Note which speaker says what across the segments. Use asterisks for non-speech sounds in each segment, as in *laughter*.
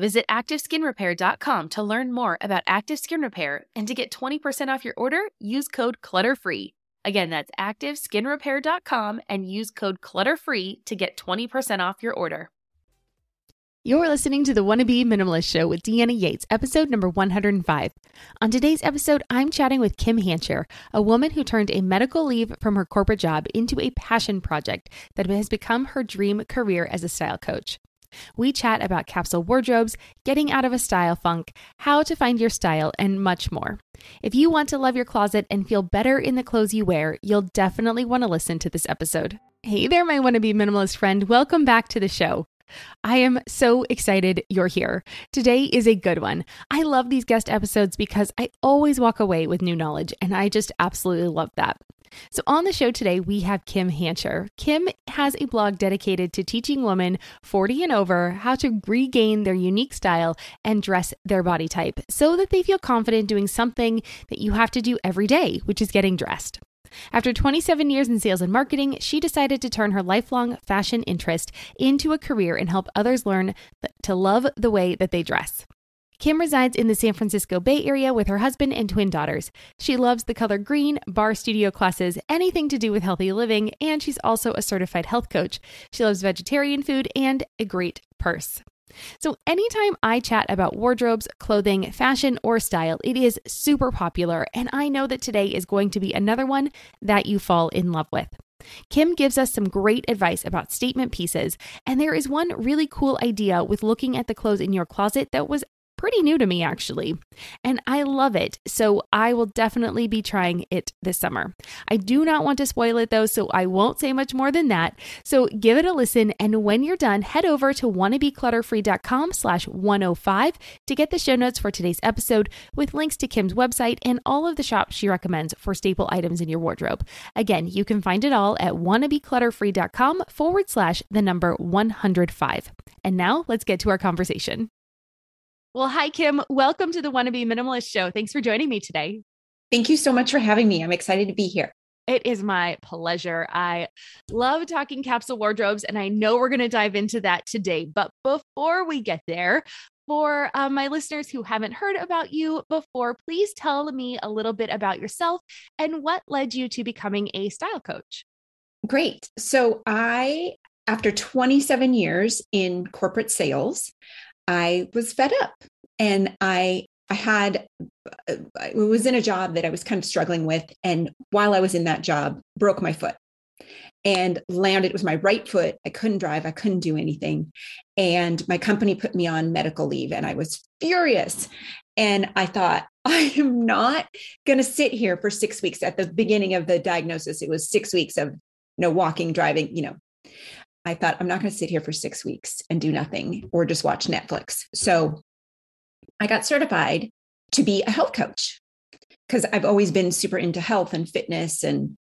Speaker 1: Visit ActiveSkinRepair.com to learn more about Active Skin Repair and to get 20% off your order, use code CLUTTERFREE. Again, that's ActiveSkinRepair.com and use code CLUTTERFREE to get 20% off your order. You're listening to the Wanna Minimalist Show with Deanna Yates, episode number 105. On today's episode, I'm chatting with Kim Hancher, a woman who turned a medical leave from her corporate job into a passion project that has become her dream career as a style coach. We chat about capsule wardrobes, getting out of a style funk, how to find your style, and much more. If you want to love your closet and feel better in the clothes you wear, you'll definitely want to listen to this episode. Hey there, my wannabe minimalist friend. Welcome back to the show. I am so excited you're here. Today is a good one. I love these guest episodes because I always walk away with new knowledge, and I just absolutely love that. So, on the show today, we have Kim Hancher. Kim has a blog dedicated to teaching women 40 and over how to regain their unique style and dress their body type so that they feel confident doing something that you have to do every day, which is getting dressed. After 27 years in sales and marketing, she decided to turn her lifelong fashion interest into a career and help others learn to love the way that they dress. Kim resides in the San Francisco Bay Area with her husband and twin daughters. She loves the color green, barre studio classes, anything to do with healthy living, and she's also a certified health coach. She loves vegetarian food and a great purse. So, anytime I chat about wardrobes, clothing, fashion, or style, it is super popular, and I know that today is going to be another one that you fall in love with. Kim gives us some great advice about statement pieces, and there is one really cool idea with looking at the clothes in your closet that was pretty new to me, actually. And I love it. So I will definitely be trying it this summer. I do not want to spoil it though, so I won't say much more than that. So give it a listen. And when you're done, head over to wannabeclutterfree.com slash 105 to get the show notes for today's episode with links to Kim's website and all of the shops she recommends for staple items in your wardrobe. Again, you can find it all at wannabeclutterfree.com forward slash the number 105. And now let's get to our conversation. Well, hi, Kim. Welcome to the Wanna Be Minimalist Show. Thanks for joining me today.
Speaker 2: Thank you so much for having me. I'm excited to be here.
Speaker 1: It is my pleasure. I love talking capsule wardrobes, and I know we're going to dive into that today. But before we get there, for uh, my listeners who haven't heard about you before, please tell me a little bit about yourself and what led you to becoming a style coach.
Speaker 2: Great. So, I, after 27 years in corporate sales, I was fed up. And I I had uh, I was in a job that I was kind of struggling with and while I was in that job broke my foot and landed it was my right foot. I couldn't drive I couldn't do anything. And my company put me on medical leave and I was furious. And I thought *laughs* I am not going to sit here for 6 weeks. At the beginning of the diagnosis it was 6 weeks of no walking driving you know I thought, I'm not going to sit here for six weeks and do nothing or just watch Netflix. So I got certified to be a health coach because I've always been super into health and fitness and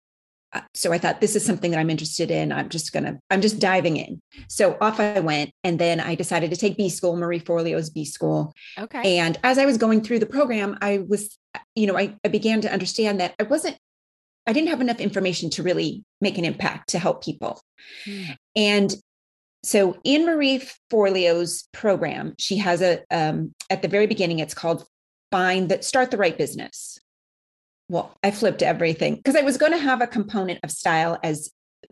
Speaker 2: uh, so I thought this is something that I'm interested in. I'm just gonna, I'm just diving in. So off I went, and then I decided to take B school, Marie Forleo's B school.
Speaker 1: Okay.
Speaker 2: And as I was going through the program, I was, you know, I, I began to understand that I wasn't, I didn't have enough information to really make an impact to help people. Hmm. And so in Marie Forleo's program, she has a um, at the very beginning, it's called Find that Start the Right Business well, I flipped everything because I was going to have a component of style as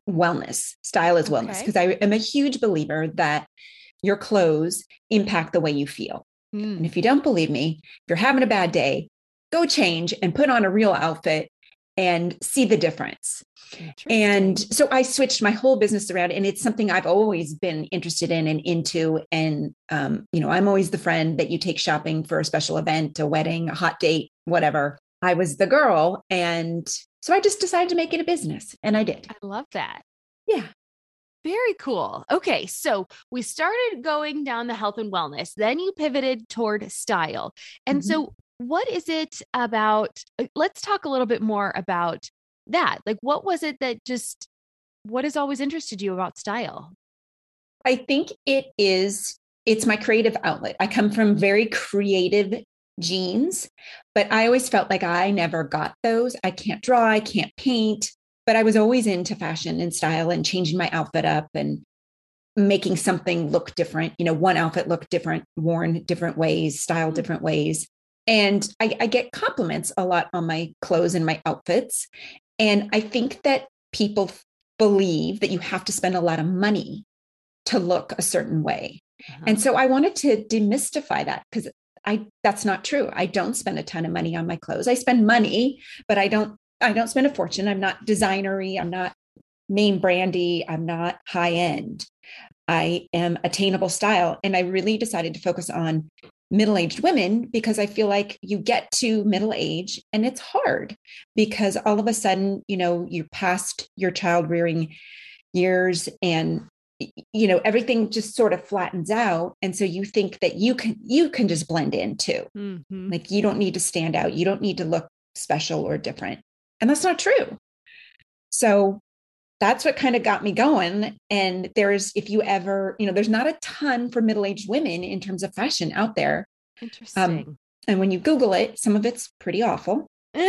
Speaker 2: wellness, style as wellness, because I am a huge believer that your clothes impact the way you feel. Mm. And if you don't believe me, if you're having a bad day, go change and put on a real outfit and see the difference. And so I switched my whole business around, and it's something I've always been interested in and into. And, um, you know, I'm always the friend that you take shopping for a special event, a wedding, a hot date, whatever. I was the girl. And so I just decided to make it a business and I did.
Speaker 1: I love that.
Speaker 2: Yeah.
Speaker 1: Very cool. Okay. So we started going down the health and wellness, then you pivoted toward style. And mm-hmm. so, what is it about? Uh, let's talk a little bit more about that. Like, what was it that just, what has always interested you about style?
Speaker 2: I think it is, it's my creative outlet. I come from very creative genes, but I always felt like I never got those. I can't draw, I can't paint, but I was always into fashion and style and changing my outfit up and making something look different. You know, one outfit look different, worn different ways, style hmm. different ways. And I, I get compliments a lot on my clothes and my outfits. And I think that people believe that you have to spend a lot of money to look a certain way. Uh-huh. And so I wanted to demystify that because I that's not true. I don't spend a ton of money on my clothes. I spend money, but I don't I don't spend a fortune. I'm not designery, I'm not name brandy, I'm not high end. I am attainable style and I really decided to focus on middle-aged women because I feel like you get to middle age and it's hard because all of a sudden, you know, you're past your child rearing years and you know everything just sort of flattens out. And so you think that you can you can just blend in too. Mm-hmm. like you don't need to stand out. You don't need to look special or different. And that's not true. So that's what kind of got me going and there's if you ever you know there's not a ton for middle-aged women in terms of fashion out there
Speaker 1: um, interesting um,
Speaker 2: and when you google it some of it's pretty awful *laughs*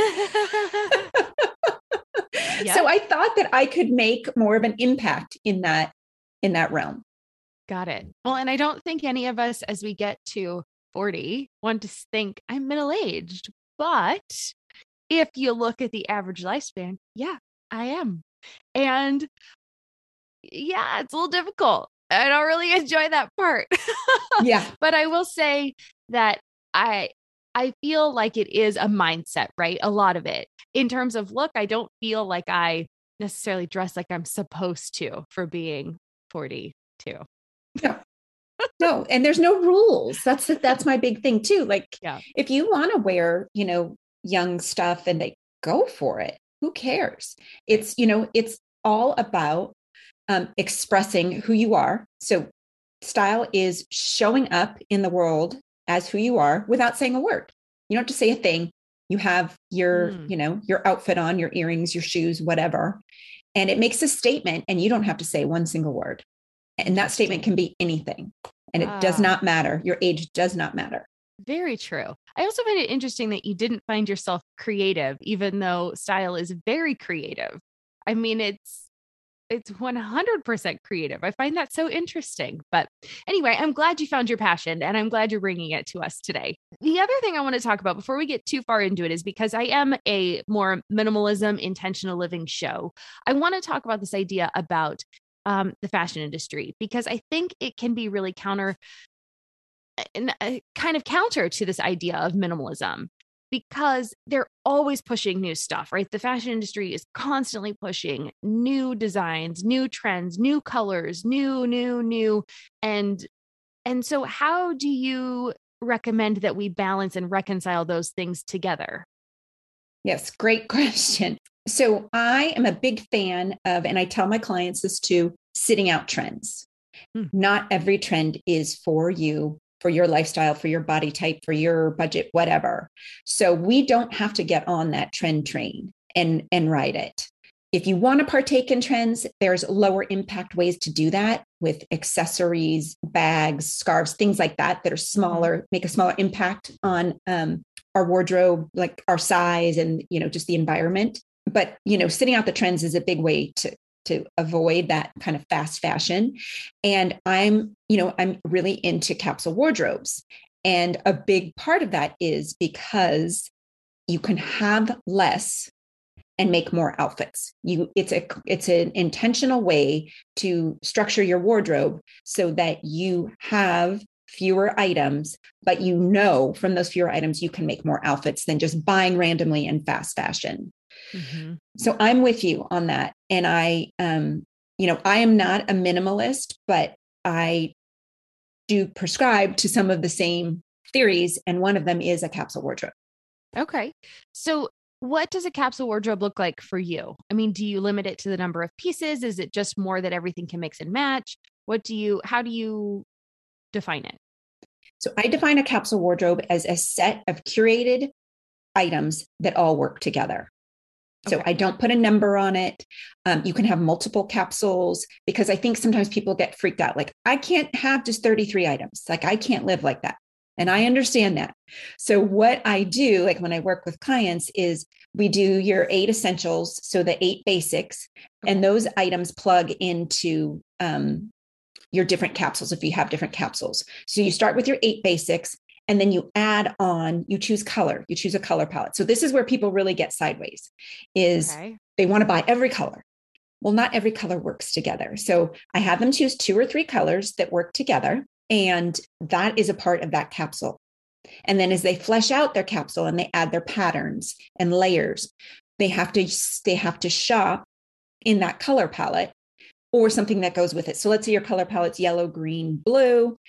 Speaker 2: So I thought that I could make more of an impact in that in that realm.
Speaker 1: Got it. Well, and I don't think any of us, as we get to 40, want to think I'm middle aged. But if you look at the average lifespan, yeah, I am. And yeah, it's a little difficult. I don't really enjoy that part.
Speaker 2: yeah. *laughs*
Speaker 1: But I will say that I I feel like it is a mindset, right? A lot of it. In terms of look, I don't feel like I necessarily dress like I'm supposed to for being 42.
Speaker 2: No. no, and there's no rules. That's that's my big thing too. Like yeah. if you want to wear, you know, young stuff and they go for it. Who cares? It's, you know, it's all about um, expressing who you are. So style is showing up in the world as who you are without saying a word. You don't have to say a thing. You have your, mm. you know, your outfit on, your earrings, your shoes, whatever and it makes a statement and you don't have to say one single word and that statement can be anything and it does ah. not matter your age does not matter
Speaker 1: very true i also find it interesting that you didn't find yourself creative even though style is very creative i mean it's it's 100% creative. I find that so interesting. But anyway, I'm glad you found your passion and I'm glad you're bringing it to us today. The other thing I want to talk about before we get too far into it is because I am a more minimalism, intentional living show. I want to talk about this idea about um, the fashion industry because I think it can be really counter kind of counter to this idea of minimalism because they're always pushing new stuff, right? The fashion industry is constantly pushing new designs, new trends, new colors, new, new, new. And and so how do you recommend that we balance and reconcile those things together?
Speaker 2: Yes, great *laughs* question. So I am a big fan of, and I tell my clients this too, sitting out trends. Hmm. Not every trend is for you for your lifestyle, for your body type, for your budget, whatever. So we don't have to get on that trend train and, and ride it. If you want to partake in trends, there's lower impact ways to do that with accessories, bags, scarves, things like that that are smaller, make a smaller impact on um, our wardrobe, like our size and you know just the environment. But you know, sitting out the trends is a big way to to avoid that kind of fast fashion. And I'm, you know, I'm really into capsule wardrobes. And a big part of that is because you can have less and make more outfits. You it's a it's an intentional way to structure your wardrobe so that you have fewer items, but you know from those fewer items you can make more outfits than just buying randomly in fast fashion. Mm-hmm. So I'm with you on that. And I, um, you know, I am not a minimalist, but I do prescribe to some of the same theories. And one of them is a capsule wardrobe.
Speaker 1: Okay. So what does a capsule wardrobe look like for you? I mean, do you limit it to the number of pieces? Is it just more that everything can mix and match? What do you, how do you define it?
Speaker 2: So I define a capsule wardrobe as a set of curated items that all work together. So okay. I don't put a number on it. Um, you can have multiple capsules because I think sometimes people get freaked out. Like, I can't have just 33 items. Like, I can't live like that. And I understand that. So, what I do, like when I work with clients, is we do your eight essentials. So, the eight basics, and those items plug into um, your different capsules if you have different capsules. So, you start with your eight basics, and then you add on you choose color you choose a color palette so this is where people really get sideways is okay. they want to buy every color well not every color works together so i have them choose two or three colors that work together and that is a part of that capsule and then as they flesh out their capsule and they add their patterns and layers they have to they have to shop in that color palette or something that goes with it. So let's say your color palette's yellow, green, blue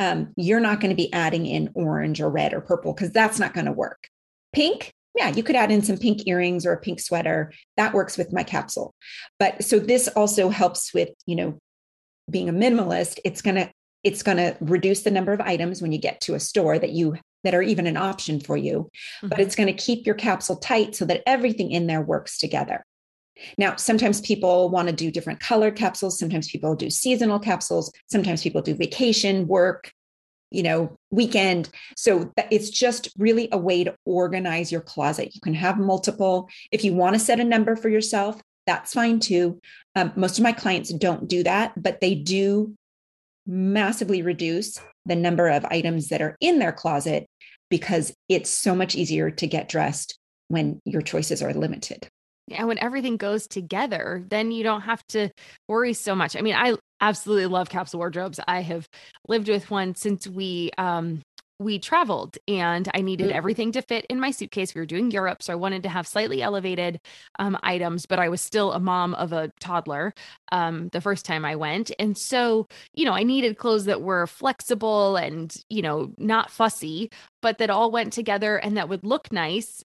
Speaker 2: um, you're not going to be adding in orange or red or purple because that's not going to work. Pink, yeah, you could add in some pink earrings or a pink sweater. That works with my capsule. But so this also helps with, you know, being a minimalist. It's going to it's going to reduce the number of items when you get to a store that you that are even an option for you, mm-hmm. but it's going to keep your capsule tight so that everything in there works together. Now, sometimes people want to do different colored capsules. Sometimes people do seasonal capsules. Sometimes people do vacation, work, you know, weekend. So it's just really a way to organize your closet. You can have multiple. If you want to set a number for yourself, that's fine too. Um, most of my clients don't do that, but they do massively reduce the number of items that are in their closet because it's so much easier to get dressed when your choices are limited
Speaker 1: and when everything goes together, then you don't have to worry so much. I mean, I absolutely love capsule wardrobes. I have lived with one since we um we traveled and I needed mm. everything to fit in my suitcase. We were doing Europe, so I wanted to have slightly elevated um, items, but I was still a mom of a toddler um, the first time I went. And so, you know, I needed clothes that were flexible and, you know, not fussy, but that all went together and that would look nice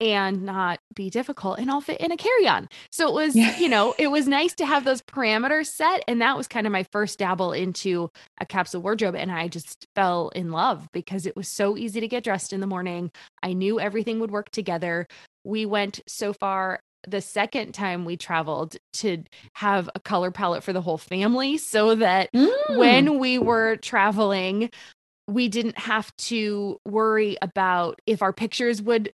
Speaker 1: and not be difficult and all fit in a carry-on. So it was, yeah. you know, it *laughs* was nice to have those parameters set and that was kind of my first dabble into a capsule wardrobe and I just fell in love because it was so easy to get dressed in the morning. I knew everything would work together. We went so far the second time we traveled to have a color palette for the whole family so that mm. when we were traveling we didn't have to worry about if our pictures would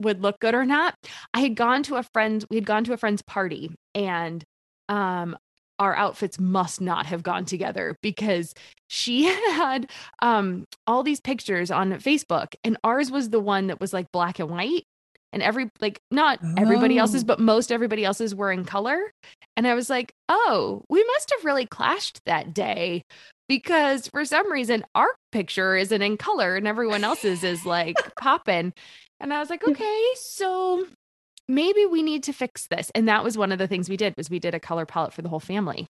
Speaker 1: would look good or not. I had gone to a friend, we had gone to a friend's party and um our outfits must not have gone together because she *laughs* had um all these pictures on Facebook and ours was the one that was like black and white and every like not oh. everybody else's oh. but most everybody else's were in color and I was like, "Oh, we must have really clashed that day because for some reason our picture isn't in color and everyone else's is like popping." And I was like, mm. okay, so maybe we need to fix this. And that was one of the things we did was we did a color palette for the whole family.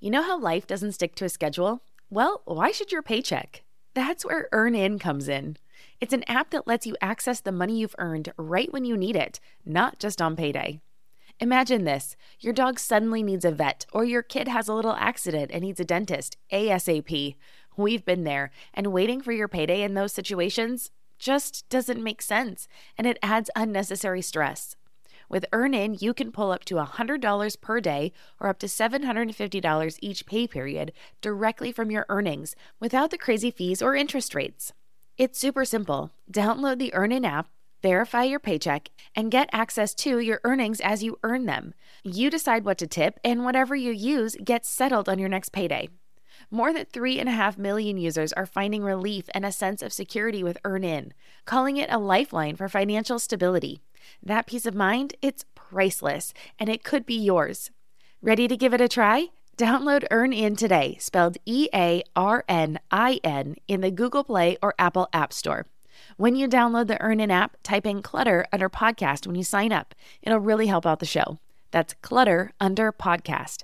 Speaker 3: You know how life doesn't stick to a schedule? Well, why should your paycheck? That's where EarnIn comes in. It's an app that lets you access the money you've earned right when you need it, not just on payday. Imagine this your dog suddenly needs a vet, or your kid has a little accident and needs a dentist ASAP. We've been there, and waiting for your payday in those situations just doesn't make sense, and it adds unnecessary stress. With EarnIn, you can pull up to $100 per day or up to $750 each pay period directly from your earnings without the crazy fees or interest rates. It's super simple. Download the EarnIn app, verify your paycheck, and get access to your earnings as you earn them. You decide what to tip, and whatever you use gets settled on your next payday. More than 3.5 million users are finding relief and a sense of security with EarnIn, calling it a lifeline for financial stability. That peace of mind, it's priceless, and it could be yours. Ready to give it a try? Download EarnIn today, spelled E A R N I N, in the Google Play or Apple App Store. When you download the EarnIn app, type in Clutter under podcast when you sign up. It'll really help out the show. That's Clutter under podcast.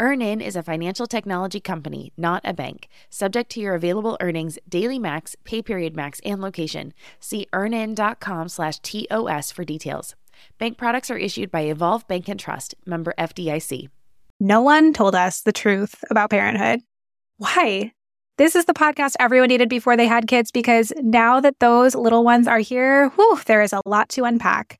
Speaker 3: EarnIn is a financial technology company, not a bank. Subject to your available earnings, daily max, pay period max, and location. See earnin.com slash TOS for details. Bank products are issued by Evolve Bank and Trust, member FDIC.
Speaker 4: No one told us the truth about parenthood. Why? This is the podcast everyone needed before they had kids because now that those little ones are here, whew, there is a lot to unpack.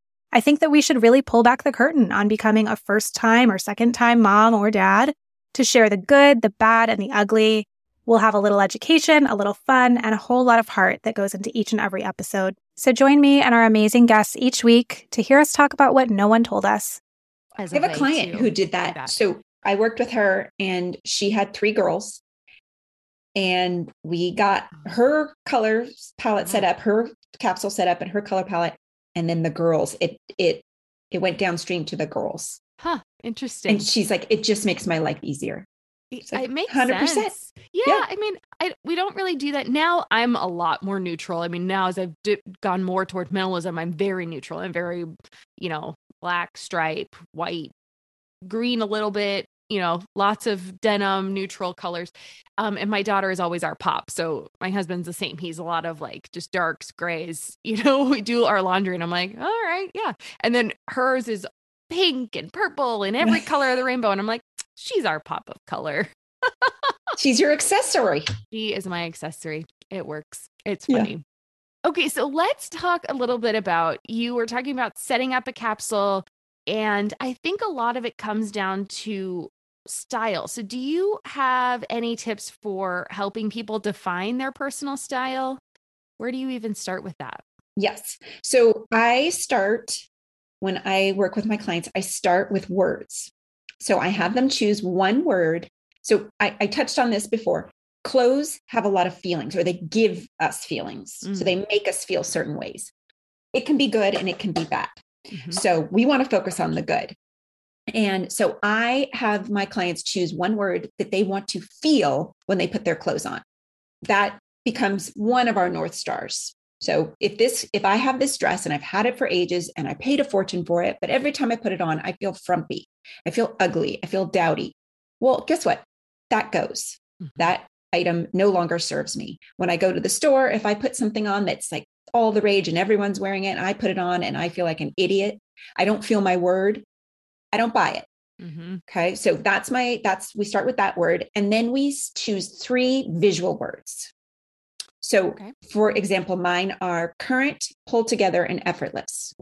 Speaker 4: I think that we should really pull back the curtain on becoming a first time or second time mom or dad to share the good, the bad, and the ugly. We'll have a little education, a little fun, and a whole lot of heart that goes into each and every episode. So join me and our amazing guests each week to hear us talk about what no one told us.
Speaker 2: I have a client who did that. that. So I worked with her and she had three girls. And we got her color palette set up, her capsule set up, and her color palette and then the girls it it it went downstream to the girls
Speaker 1: huh interesting
Speaker 2: and she's like it just makes my life easier
Speaker 1: like, it makes 100%. sense. Yeah, yeah, I mean, I we don't really do that now. I'm a lot more neutral. I mean, now as I've di- gone more toward minimalism, I'm very neutral. I'm very, you know, black stripe, white, green a little bit, you know, lots of denim, neutral colors. Um, and my daughter is always our pop. So my husband's the same. He's a lot of like just darks, grays. *laughs* You know, we do our laundry and I'm like, all right, yeah. And then hers is pink and purple and every *laughs* color of the rainbow. And I'm like, she's our pop of color. *laughs*
Speaker 2: she's your accessory.
Speaker 1: She is my accessory. It works. It's funny. Yeah. Okay, so let's talk a little bit about you were talking about setting up a capsule and I think a lot of it comes down to style. So, do you have any tips for helping people define their personal style? Where do you even start with that?
Speaker 2: Yes. So, I start when I work with my clients, I start with words. So, I have them choose one word. So, I, I touched on this before. Clothes have a lot of feelings, or they give us feelings. Mm-hmm. So, they mm. make us feel certain ways. It can be good and it can be bad. Mm-hmm. So, we want to focus on the good. And so I have my clients choose one word that they want to feel when they put their clothes on. That becomes one of our North Stars. So if this, if I have this dress and I've had it for ages and I paid a fortune for it, but every time I put it on, I feel frumpy, I feel ugly, I feel dowdy. Well, guess what? That goes. Mm-hmm. That item no longer serves me. When I go to the store, if I put something on that's like all the rage and everyone's wearing it, and I put it on and I feel like an idiot, I don't feel my word, I don't buy it. Mm-hmm. Okay. So that's my, that's, we start with that word. And then we choose three visual words. So, okay. for example, mine are current, pulled together, and effortless.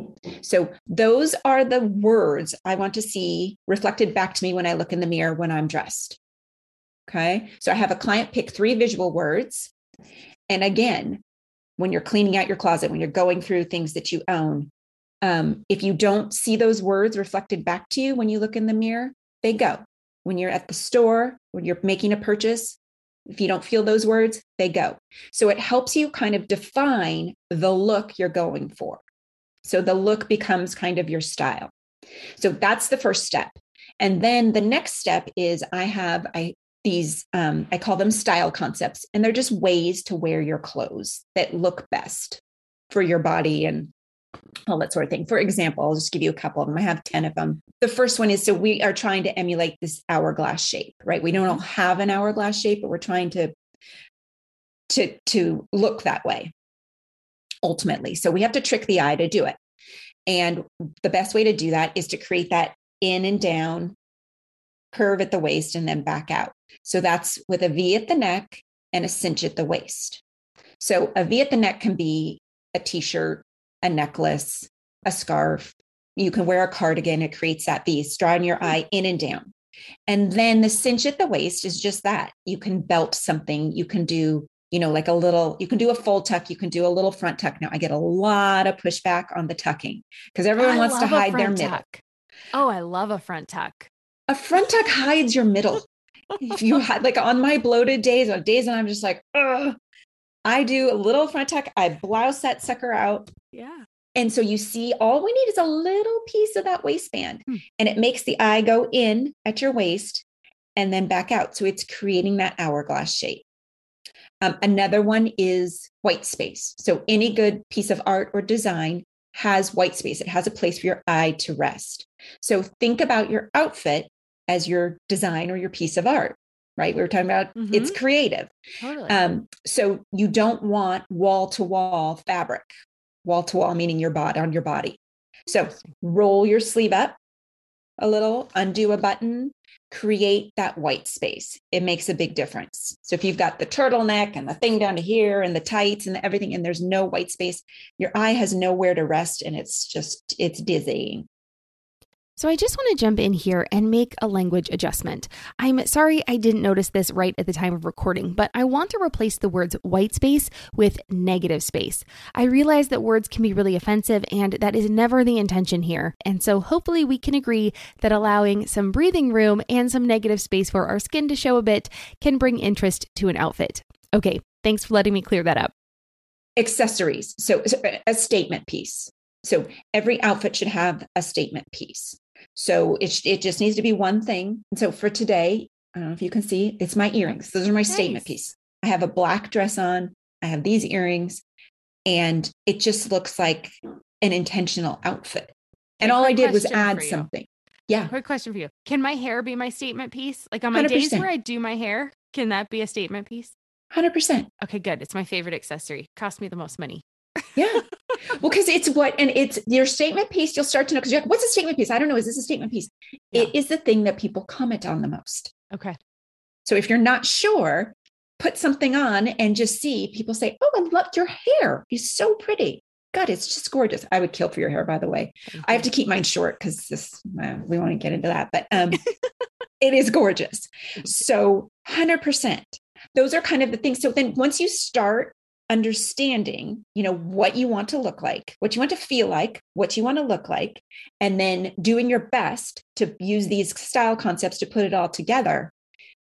Speaker 2: So, those are the words I want to see reflected back to me when I look in the mirror when I'm dressed. Okay. So, I have a client pick three visual words. And again, when you're cleaning out your closet, when you're going through things that you own, um, if you don't see those words reflected back to you when you look in the mirror, they go. When you're at the store, when you're making a purchase, if you don't feel those words, they go. So it helps you kind of define the look you're going for. So the look becomes kind of your style. So that's the first step. And then the next step is I have I these um, i call them style concepts and they're just ways to wear your clothes that look best for your body and all that sort of thing. For example i'll just give you a couple of them. I have 10 of them. The first one is so we are trying to emulate this hourglass shape right? We don't mm-hmm. have an hourglass shape but we're trying to to to look that way ultimately. So we have to trick the eye to do it. And the best way to do that is to create that in and down curve at the waist and then back out. So that's with a V at the neck and a cinch at the waist. So a V at the neck can be a t shirt, a necklace, a scarf. You can wear a cardigan, it creates that V, drawing your hmm. eye in and down. And then the cinch at the waist is just that. You can belt something, you can do, you know, like a little, you can do a full tuck, you can do a little front tuck. Now I get a lot of pushback on the tucking because oh, everyone I wants to hide their middle.
Speaker 1: Tuck. Oh, I love a front tuck
Speaker 2: a front tuck hides your middle. if you *laughs* had like on my bloated days on days when I'm just like, Ugh, I do a little front tuck, I blouse that sucker out.
Speaker 1: Yeah.
Speaker 2: And so you see, all we need is a little piece of that waistband, hmm. and it makes the eye go in at your waist and then back out. So it's creating that hourglass shape. Um, another one is white space. So any good piece of art or design has white space, it has a place for your eye to rest. So think about your outfit as your design or your piece of art right? We were talking about mm-hmm. it's creative. Totally. um, so you don't want wall to wall fabric wall to wall meaning your body on your body. So roll your sleeve up a little undo a button create that white space. It makes a big difference. So if you've got the turtleneck and the thing down to here and the tights and the everything and there's no white space your eye has nowhere to rest and it's just it's dizzying
Speaker 1: so I just want to jump in here and make a language adjustment. I'm sorry I didn't notice this right at the time of recording, but I want to replace the words white space with negative space. I realize that words can be really offensive, and that is never the intention here. And so hopefully we can agree that allowing some breathing room and some negative space for our skin to show a bit can bring interest to an outfit. Okay, thanks for letting me clear that up.
Speaker 2: Accessories. So a statement piece. So every outfit should have a statement piece. So it, it just needs to be one thing. And so for today, I don't know if you can see, it's my earrings. Those are my nice. statement piece. I have a black dress on, I have these earrings, and it just looks like an intentional outfit. And all I did was add something. Yeah.
Speaker 1: Quick question for you. Can my hair be my statement piece? Like on my 100%. days where I do my hair, can that be a statement piece?
Speaker 2: 100%.
Speaker 1: Okay, good. It's my favorite accessory. Cost me the most money.
Speaker 2: Yeah. well, because it's what, and it's your statement piece, you'll start to know because you're like, what's a statement piece? I don't know. Is this a statement piece? Yeah. It is the thing that people comment on the most.
Speaker 1: Okay.
Speaker 2: So if you're not sure, put something on and just see people say, Oh, I love your hair. It's so pretty. God, it's just gorgeous. I would kill for your hair, by the way. I have to keep mine short because this we want to get into that, but um, *laughs* it is gorgeous. So 100%. Those are kind of the things. So then once you start understanding you know what you want to look like what you want to feel like what you want to look like and then doing your best to use these style concepts to put it all together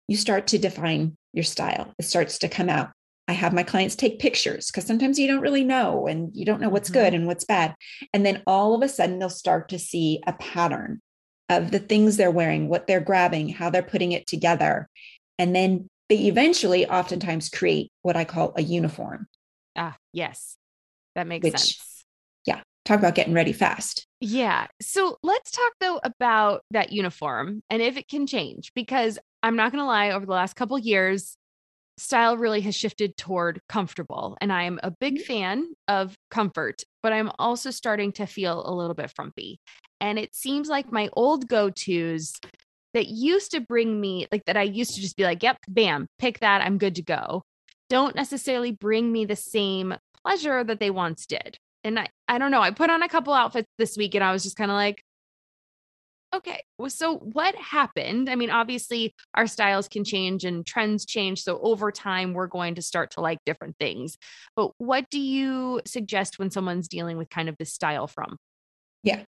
Speaker 2: you start to define your style it starts to come out i have my clients take pictures because sometimes you don't really know and you don't know what's mm-hmm. good and what's bad and then all of a sudden they'll start to see a pattern of the things they're wearing what they're grabbing how they're putting it together and then they eventually oftentimes create what I call a uniform.
Speaker 1: Ah, yes. That makes Which, sense.
Speaker 2: Yeah. Talk about getting ready fast.
Speaker 1: Yeah. So let's talk though about that uniform and if it can change because I'm not going to lie over the last couple years style really has shifted toward comfortable and I'm a big mm-hmm. fan of comfort, but I'm also starting to feel a little bit frumpy. And it seems like my old go-tos that used to bring me like that I used to just be like, yep, bam, pick that, I'm good to go, don't necessarily bring me the same pleasure that they once did. And I, I don't know, I put on a couple outfits this week and I was just kind of like, okay, well, so what happened? I mean, obviously our styles can change and trends change. So over time, we're going to start to like different things. But what do you suggest when someone's dealing with kind of this style from?
Speaker 2: Yeah.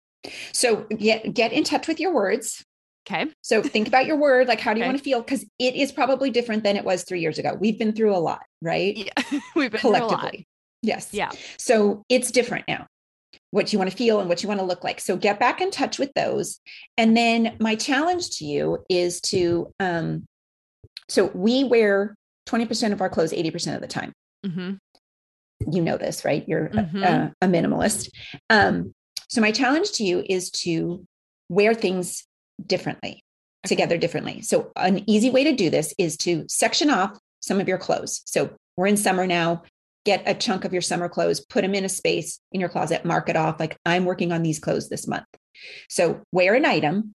Speaker 2: So get get in touch with your words.
Speaker 1: Okay.
Speaker 2: So think about your word. Like, how do you okay. want to feel? Because it is probably different than it was three years ago. We've been through a lot, right?
Speaker 1: Yeah. *laughs* We've been collectively.
Speaker 2: Yes.
Speaker 1: Yeah.
Speaker 2: So it's different now. What you want to feel and what you want to look like. So get back in touch with those. And then my challenge to you is to um, So we wear 20% of our clothes 80% of the time.
Speaker 1: Mm-hmm.
Speaker 2: You know this, right? You're
Speaker 1: Mhm.
Speaker 2: a, a minimalist. Um, so my challenge to you is to wear things differently, together differently. So an easy way to do this is to section off some of your clothes. So we're in summer now. Get a chunk of your summer clothes, put them in a space in your closet, mark it off like I'm working on these clothes this month. So wear an item.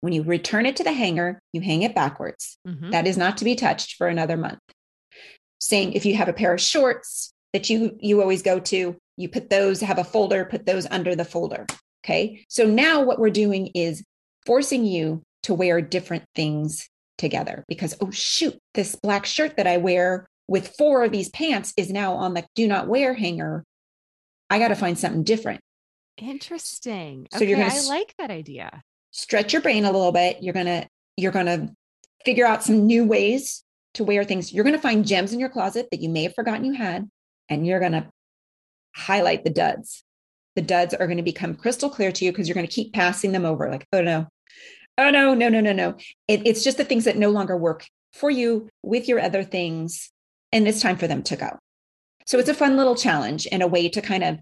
Speaker 2: When you return it to the hanger, you hang it backwards.
Speaker 1: Mm-hmm.
Speaker 2: That is not to be touched for another month. Same if you have a pair of shorts that you you always go to, you put those have a folder, put those under the folder. Okay? So now what we're doing is forcing you to wear different things together because oh shoot, this black shirt that I wear with four of these pants is now on the do not wear hanger. I got to find something different.
Speaker 1: Interesting.
Speaker 2: So
Speaker 1: okay,
Speaker 2: you're gonna
Speaker 1: I like that idea.
Speaker 2: stretch your brain a little bit you're going to you're going to figure out some new ways to wear things you're going to find gems in your closet that you may have forgotten you had and you're going to highlight the duds the duds are going to become crystal clear to you because you're going to keep passing them over like oh no oh no no no no no it, it's just the things that no longer work for you with your other things and it's time for them to go so it's a fun little challenge and a way to kind of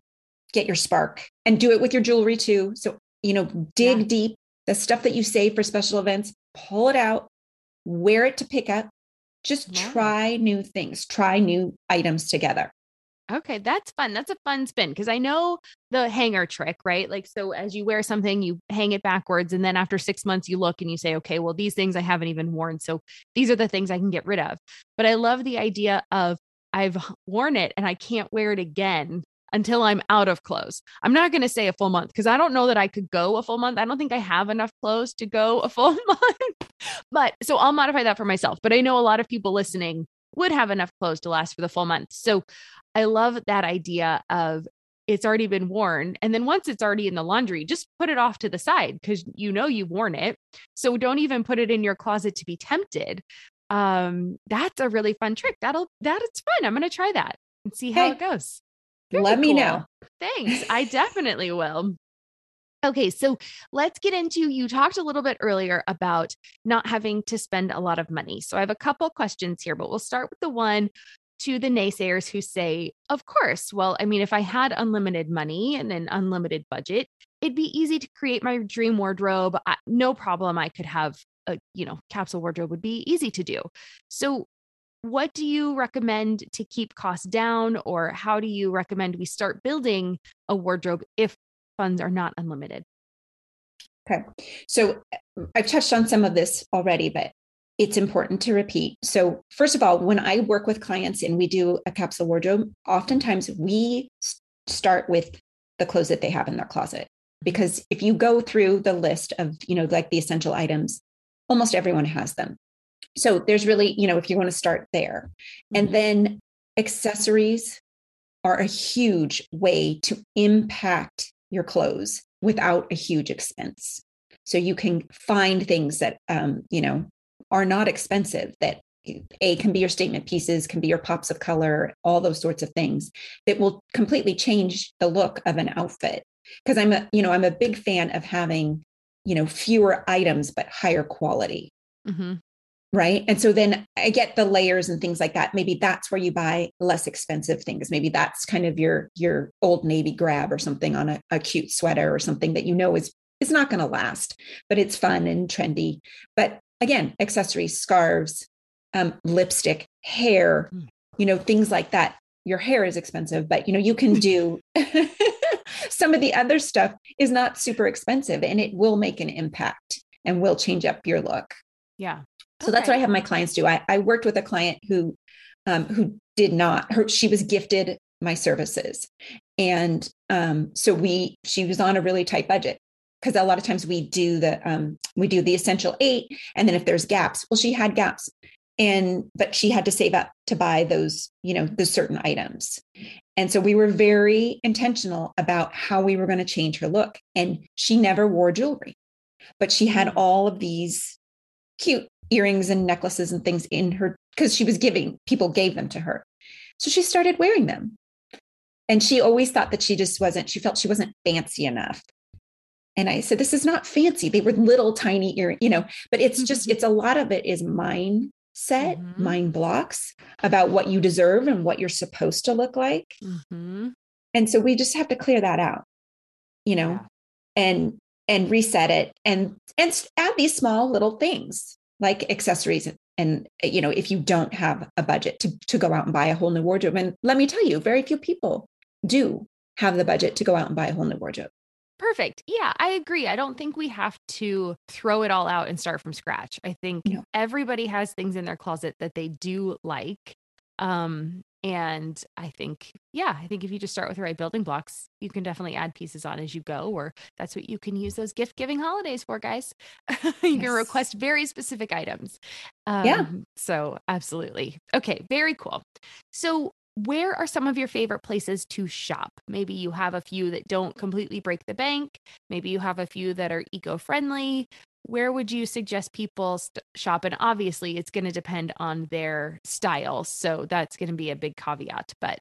Speaker 2: get your spark and do it with your jewelry too so you know dig
Speaker 1: Yeah.
Speaker 2: deep the stuff that you save for special events, pull it out, wear it to pick up. Just
Speaker 1: it.
Speaker 2: try new things, try new items together.
Speaker 1: Okay, that's fun. That's a fun spin because I know the hanger trick, right? Like, so as you wear something, you hang it backwards. And then after six months, you look and you say, okay, well, these things I haven't even worn. So these are the things I can get rid of. But I love the idea of I've worn it and I can't wear it again until I'm out of clothes. I'm not going to say a full month because I don't know that I could go a full month. I don't think I have enough clothes to go a full *laughs* month. but so I'll modify that for myself. But I know a lot of people listening would have enough clothes to last for the full month. So I love that idea of it's already been worn. And then once it's already in the laundry, just put it off to the side because you know you've worn it. So don't even put it in your closet to be tempted. Um, that's a really fun trick. That'll that it's fun. I'm gonna try that and see how
Speaker 2: Hey,
Speaker 1: it goes. Very
Speaker 2: Let me know.
Speaker 1: Thanks. I definitely will. Okay, so let's get into you talked a little bit earlier about not having to spend a lot of money. So I have a couple questions here, but we'll start with the one to the naysayers who say, "Of course. Well, I mean, if I had unlimited money and an unlimited budget, it'd be easy to create my dream wardrobe. I, no problem. I could have a, you know, capsule wardrobe would be easy to do." So what do you recommend to keep costs down or how do you recommend we start building a wardrobe if funds are not unlimited
Speaker 2: Okay. So uh, I've touched on some of this already, but it's important to repeat. So, first of all, when I work with clients and we do a capsule wardrobe, oftentimes we start with the clothes that they have in their closet. Because if you go through the list of, you know, like the essential items, almost everyone has them. So, there's really, you know, if you want to start there. And
Speaker 1: Mhm.
Speaker 2: then accessories are a huge way to impact your clothes without a huge expense. So you can find things that um, you know are not expensive that a can be your statement pieces, can be your pops of color, all those sorts of things that will completely change the look of an outfit. Because I'm a, you know, I'm a big fan of having, you know, fewer items but higher quality
Speaker 1: Mhm.
Speaker 2: Right? And so then i get the layers and things like that. Maybe that's where you buy less expensive things. Maybe that's kind of your your old navy grab or something on a, a cute sweater or something that you know is is not going to last but it's fun and trendy. But again accessories scarves um, lipstick hair
Speaker 1: Mm.
Speaker 2: you know things like that. Your hair is expensive but you know you can *laughs* do *laughs* some of the other stuff is not super expensive and it will make an impact and will change up your look.
Speaker 1: Yeah
Speaker 2: so that's what I have my clients do. I, I worked with a client who um, who did not her she was gifted my services. And um, so we she was on a really tight budget because a lot of times we do the um, we do the essential eight and then if there's gaps, well she had gaps and but she had to save up to buy those, you know, those certain items. And so we were very intentional about how we were going to change her look. And she never wore jewelry, but she had
Speaker 1: Mm.
Speaker 2: all of these cute earrings and necklaces and things in her because she was giving people gave them to her so she started wearing them and she always thought that she just wasn't she felt she wasn't fancy enough and i said this is not fancy they were little tiny ear you know but it's just it's a lot of it is mind set mm-hmm. mind blocks about what you deserve and what you're supposed to look like. Mm-hmm. And so we just have to clear that out, you know, yeah. and and reset it and and add these small little things like accessories and, you know if you don't have a budget to to go out and buy a whole new wardrobe and let me tell you very few people do have the budget to go out and buy a whole new wardrobe
Speaker 1: Perfect. Yeah, I agree. I don't think we have to throw it all out and start from scratch. I think no. everybody has things in their closet that they do like. Um, and I think, yeah, I think if you just start with the right building blocks, you can definitely add pieces on as you go, or that's what you can use those gift giving holidays for, guys. *laughs* you yes. can request very specific items.
Speaker 2: Um, yeah.
Speaker 1: So, absolutely. Okay, very cool. So, where are some of your favorite places to shop? Maybe you have a few that don't completely break the bank. Maybe you have a few that are eco friendly. Where would you suggest people st- shop? And obviously, it's going to depend on their style. So that's going to be a big caveat. But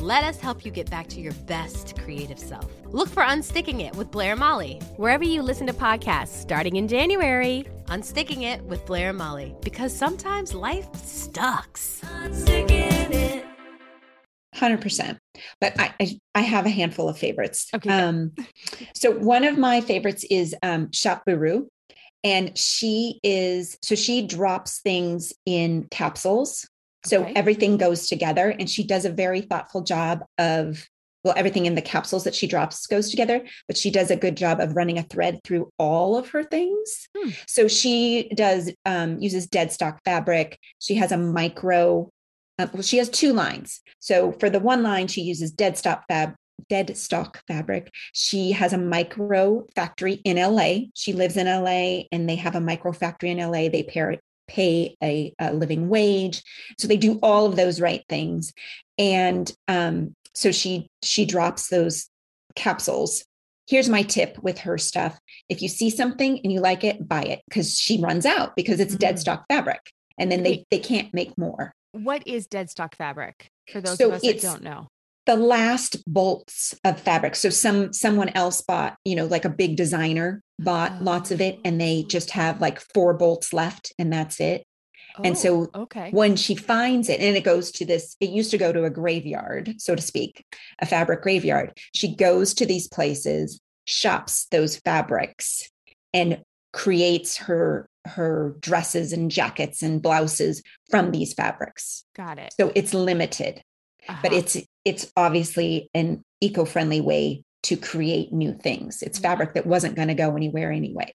Speaker 5: Let us help you get back to your best creative self. Look for Unsticking It with Blair Molly, wherever you listen to podcasts, starting in January. Unsticking It with Blair and Molly, because sometimes life sucks.
Speaker 2: Hundred percent. But I, I, I have a handful of favorites.
Speaker 1: Okay.
Speaker 2: Um, so one of my favorites is um, Shop Buru, and she is so she drops things in capsules. So okay. everything goes together, and she does a very thoughtful job of well, everything in the capsules that she drops goes together, but she does a good job of running a thread through all of her things. Hmm. So she does um, uses dead stock fabric. She has a micro. Uh, well, she has two lines. So for the one line, she uses dead stock fab dead stock fabric. She has a micro factory in LA. She lives in LA and they have a micro factory in LA. They pair, pay a, a living wage. So they do all of those right things. And um, so she she drops those capsules here's my tip with her stuff if you see something and you like it buy it because she runs out because it's mm-hmm. dead stock fabric and then they they can't make more
Speaker 1: what is dead stock fabric for those so of us that don't know
Speaker 2: the last bolts of fabric so some someone else bought you know like a big designer bought oh. lots of it and they just have like four bolts left and that's it and so
Speaker 1: oh, okay.
Speaker 2: when she finds it, and it goes to this, it used to go to a graveyard, so to speak, a fabric graveyard. She goes to these places, shops those fabrics, and creates her her dresses and jackets and blouses from these fabrics.
Speaker 1: Got it.
Speaker 2: So it's limited. Uh-huh. But it's it's obviously an eco-friendly way to create new things. It's fabric that wasn't going to go anywhere anyway.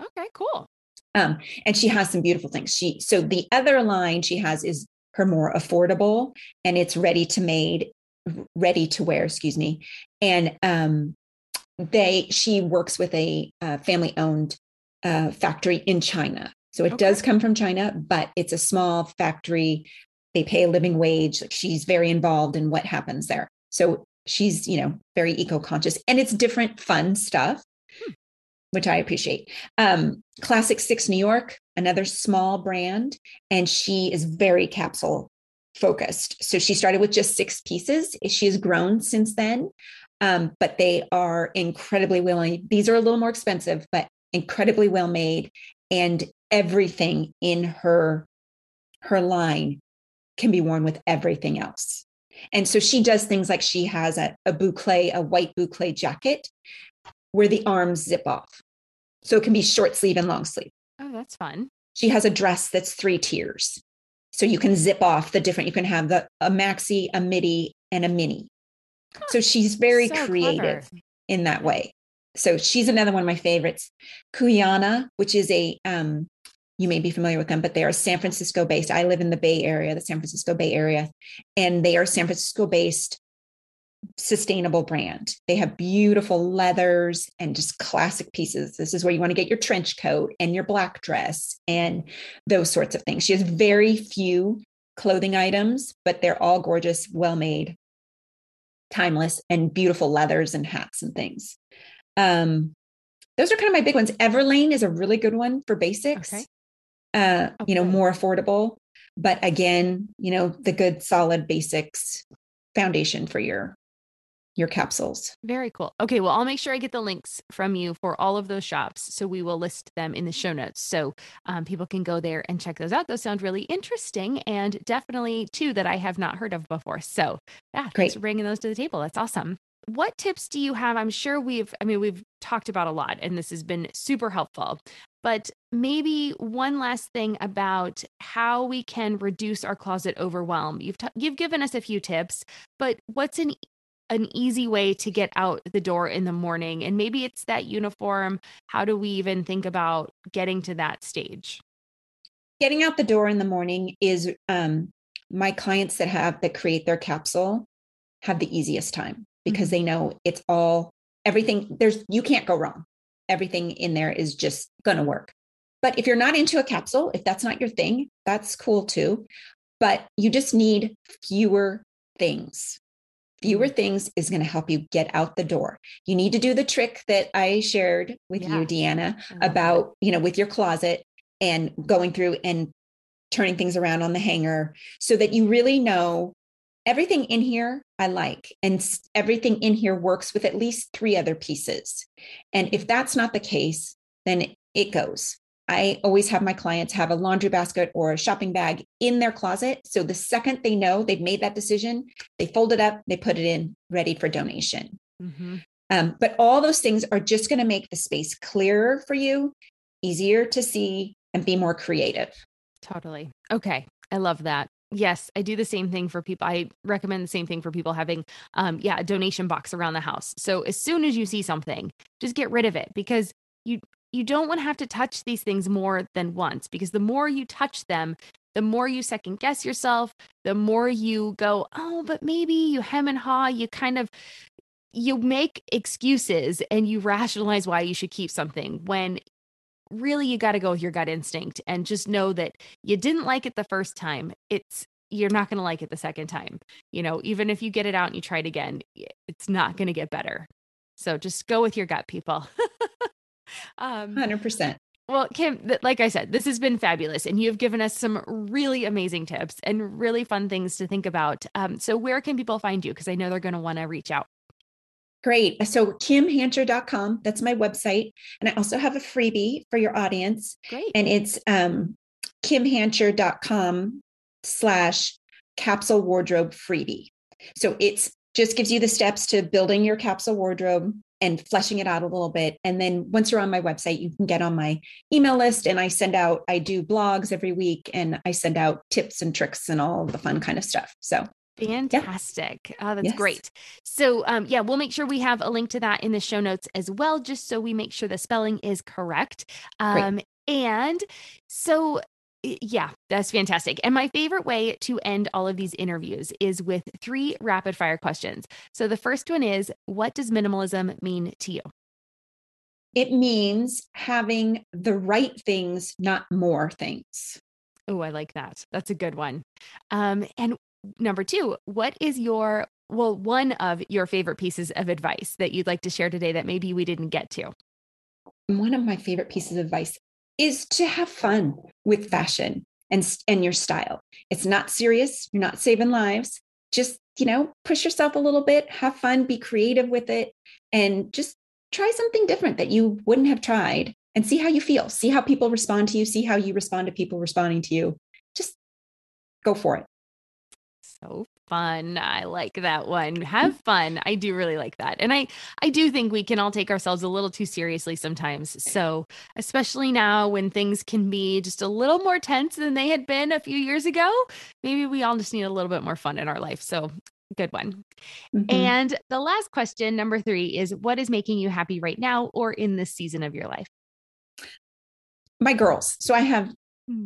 Speaker 1: Okay, cool.
Speaker 2: Um, and she has some beautiful things. She so the other line she has is her more affordable and it's ready to made, ready to wear, excuse me. And um, they she works with a uh, family owned uh, factory in China. So it okay. does come from China, but it's a small factory. They pay a living wage. She's very involved in what happens there. So she's, you know, very eco-conscious and it's different fun stuff, hmm. which I appreciate. Um, Classic Six New York, another small brand, and she is very capsule focused. So she started with just six pieces. She has grown since then, um, but they are incredibly well. These are a little more expensive, but incredibly well made, and everything in her her line can be worn with everything else. And so she does things like she has a, a boucle, a white boucle jacket where the arms zip off. So it can be short sleeve and long sleeve.
Speaker 1: Oh, that's fun.
Speaker 2: She has a dress that's three tiers. So you can zip off the different, you can have the a maxi, a midi, and a mini. So she's very so creative clever. in that way. So she's another one of my favorites. Cuyana, which is a um, you may be familiar with them, but they are San Francisco based. I live in the Bay Area, the San Francisco Bay Area, and they are San Francisco based sustainable brand. They have beautiful leathers and just classic pieces. This is where you want to get your trench coat and your black dress and those sorts of things. She has very few clothing items, but they're all gorgeous, well made, timeless, and beautiful leathers and hats and things. Um, those are kind of my big ones. Everlane is a really good one for basics. Okay. Uh, okay. you know, more affordable. But again, you know, the good solid basics foundation for your your capsules.
Speaker 1: Very cool. Okay, well, I'll make sure I get the links from you for all of those shops. So we will list them in the show notes. So um, people can go there and check those out. Those sound really interesting and definitely two that I have not heard of before. So yeah, Great. thanks for bringing those to the table. That's awesome. What tips do you have? I'm sure we've, I mean, we've talked about a lot and this has been super helpful. But maybe one last thing about how we can reduce our closet overwhelm. You've t- you've given us a few tips, but what's an an easy way to get out the door in the morning? And maybe it's that uniform. How do we even think about getting to that stage?
Speaker 2: Getting out the door in the morning is um, my clients that have that create their capsule have the easiest time because mm-hmm. they know it's all everything there's you can't go wrong. Everything in there is just going to work. But if you're not into a capsule if that's not your thing that's cool too. But you just need fewer things. Fewer mm-hmm. things is going to help you get out the door. You need to do the trick that i shared with yeah. you deanna about you know with your closet and going through and turning things around on the hanger so that you really know everything in here i like and everything in here works with at least three other pieces and if that's not the case then it goes I always have my clients have a laundry basket or a shopping bag in their closet. So the second they know they've made that decision, they fold it up, they put it in, ready for donation. Mm-hmm. Um, but all those things are just going to make the space clearer for you, easier to see, and be more creative.
Speaker 1: Totally. Okay. I love that. Yes, I do the same thing for people. I recommend the same thing for people having, um, yeah, a donation box around the house. So as soon as you see something, just get rid of it because you you don't want to have to touch these things more than once because the more you touch them, the more you second guess yourself, the more you go, oh, but maybe you hem and haw, you kind of you make excuses and you rationalize why you should keep something when really you got to go with your gut instinct and just know that you didn't like it the first time. It's you're not going to like it the second time. You know, even if you get it out and you try it again, it's not going to get better. So just go with your gut, people. *laughs*
Speaker 2: Um, 100%.
Speaker 1: Well, Kim, like I said, this has been fabulous, and you've given us some really amazing tips and really fun things to think about. Um, so, where can people find you? Because I know they're going to want to reach out.
Speaker 2: Great. So, kimhancher.com, that's my website. And I also have a freebie for your audience.
Speaker 1: Great.
Speaker 2: And it's um, kimhancher.com slash capsule wardrobe freebie. So, it's just gives you the steps to building your capsule wardrobe and fleshing it out a little bit. And then once you're on my website, you can get on my email list and I send out, I do blogs every week and I send out tips and tricks and all the fun kind of stuff. So
Speaker 1: Fantastic. Yeah. Oh, that's yes. great. So, um, yeah, we'll make sure we have a link to that in the show notes as well, just so we make sure the spelling is correct. Um, and so, yeah, that's fantastic. And my favorite way to end all of these interviews is with three rapid fire questions. So the first one is What does minimalism mean to you?
Speaker 2: it means having the right things, not more things.
Speaker 1: Oh, I like that. That's a good one. Um, and number two, what is your, well, one of your favorite pieces of advice that you'd like to share today that maybe we didn't get to?
Speaker 2: One of my favorite pieces of advice is to have fun with fashion and, and your style. It's not serious, you're not saving lives. Just, you know, push yourself a little bit, have fun, be creative with it, and just try something different that you wouldn't have tried and see how you feel. See how people respond to you, see how you respond to people responding to you. Just go for it.
Speaker 1: So fun. I like that one. Have fun. I do really like that. And I I do think we can all take ourselves a little too seriously sometimes. So, especially now when things can be just a little more tense than they had been a few years ago, maybe we all just need a little bit more fun in our life. So, good one. Mm-hmm. And the last question, number 3 is what is making you happy right now or in this season of your life?
Speaker 2: My girls. So I have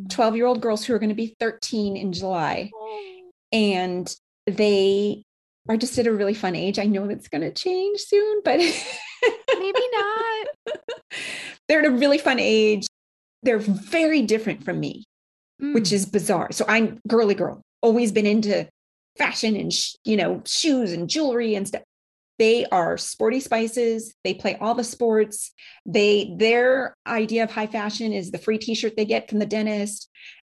Speaker 2: 12 hmm. year old girls who are going to be 13 in July. Oh and they are just at a really fun age. I know it's going to change soon, but
Speaker 1: maybe not. *laughs*
Speaker 2: They're at a really fun age. They're very different from me, mm. which is bizarre. So I'm girly girl, always been into fashion and sh- you know shoes and jewelry and stuff. They are sporty spices. They play all the sports. They their idea of high fashion is the free t-shirt they get from the dentist.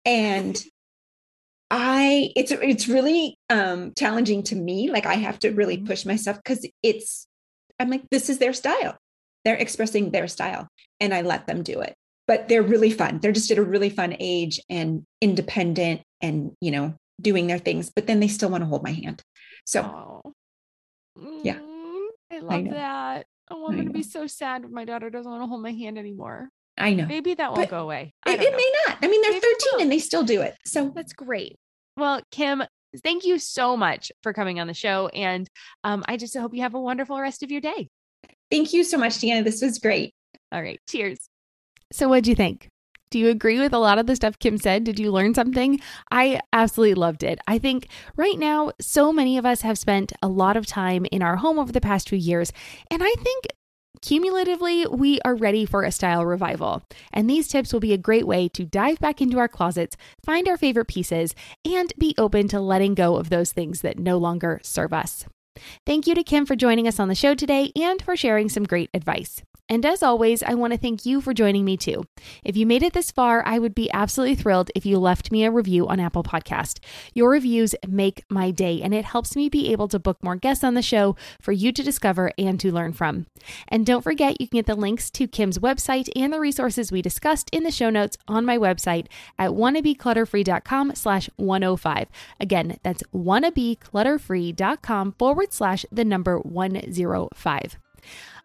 Speaker 2: And I it's it's really um challenging to me. Like I have to really mm-hmm. push myself because it's I'm like, this is their style. They're expressing their style and I let them do it. But they're really fun. They're just at a really fun age and independent and you know, doing their things, but then they still want to hold my hand. So
Speaker 1: oh. yeah. I love I that. Oh, I'm gonna be so sad if my daughter doesn't want to hold my hand anymore.
Speaker 2: I know.
Speaker 1: Maybe that won't go away.
Speaker 2: It, it may not. I mean, they're Maybe 13 and they still do it. So
Speaker 1: that's great. Well, Kim, thank you so much for coming on the show. And um, I just hope you have a wonderful rest of your day.
Speaker 2: Thank you so much, Deanna. This was great.
Speaker 1: All right. Cheers. So, what'd you think? Do you agree with a lot of the stuff Kim said? Did you learn something? I absolutely loved it. I think right now, so many of us have spent a lot of time in our home over the past few years. And I think Cumulatively, we are ready for a style revival, and these tips will be a great way to dive back into our closets, find our favorite pieces, and be open to letting go of those things that no longer serve us. Thank you to Kim for joining us on the show today and for sharing some great advice. And as always, I want to thank you for joining me too. If you made it this far, I would be absolutely thrilled if you left me a review on Apple Podcast. Your reviews make my day and it helps me be able to book more guests on the show for you to discover and to learn from. And don't forget, you can get the links to Kim's website and the resources we discussed in the show notes on my website at wannabeclutterfree.com slash 105. Again, that's wannabeclutterfree.com forward slash the number 105.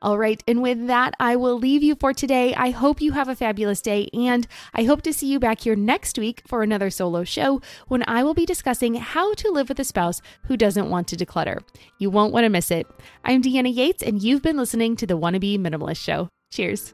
Speaker 1: All right. And with that, I will leave you for today. I hope you have a fabulous day, and I hope to see you back here next week for another solo show when I will be discussing how to live with a spouse who doesn't want to declutter. You won't want to miss it. I'm Deanna Yates, and you've been listening to the Wannabe Minimalist Show. Cheers.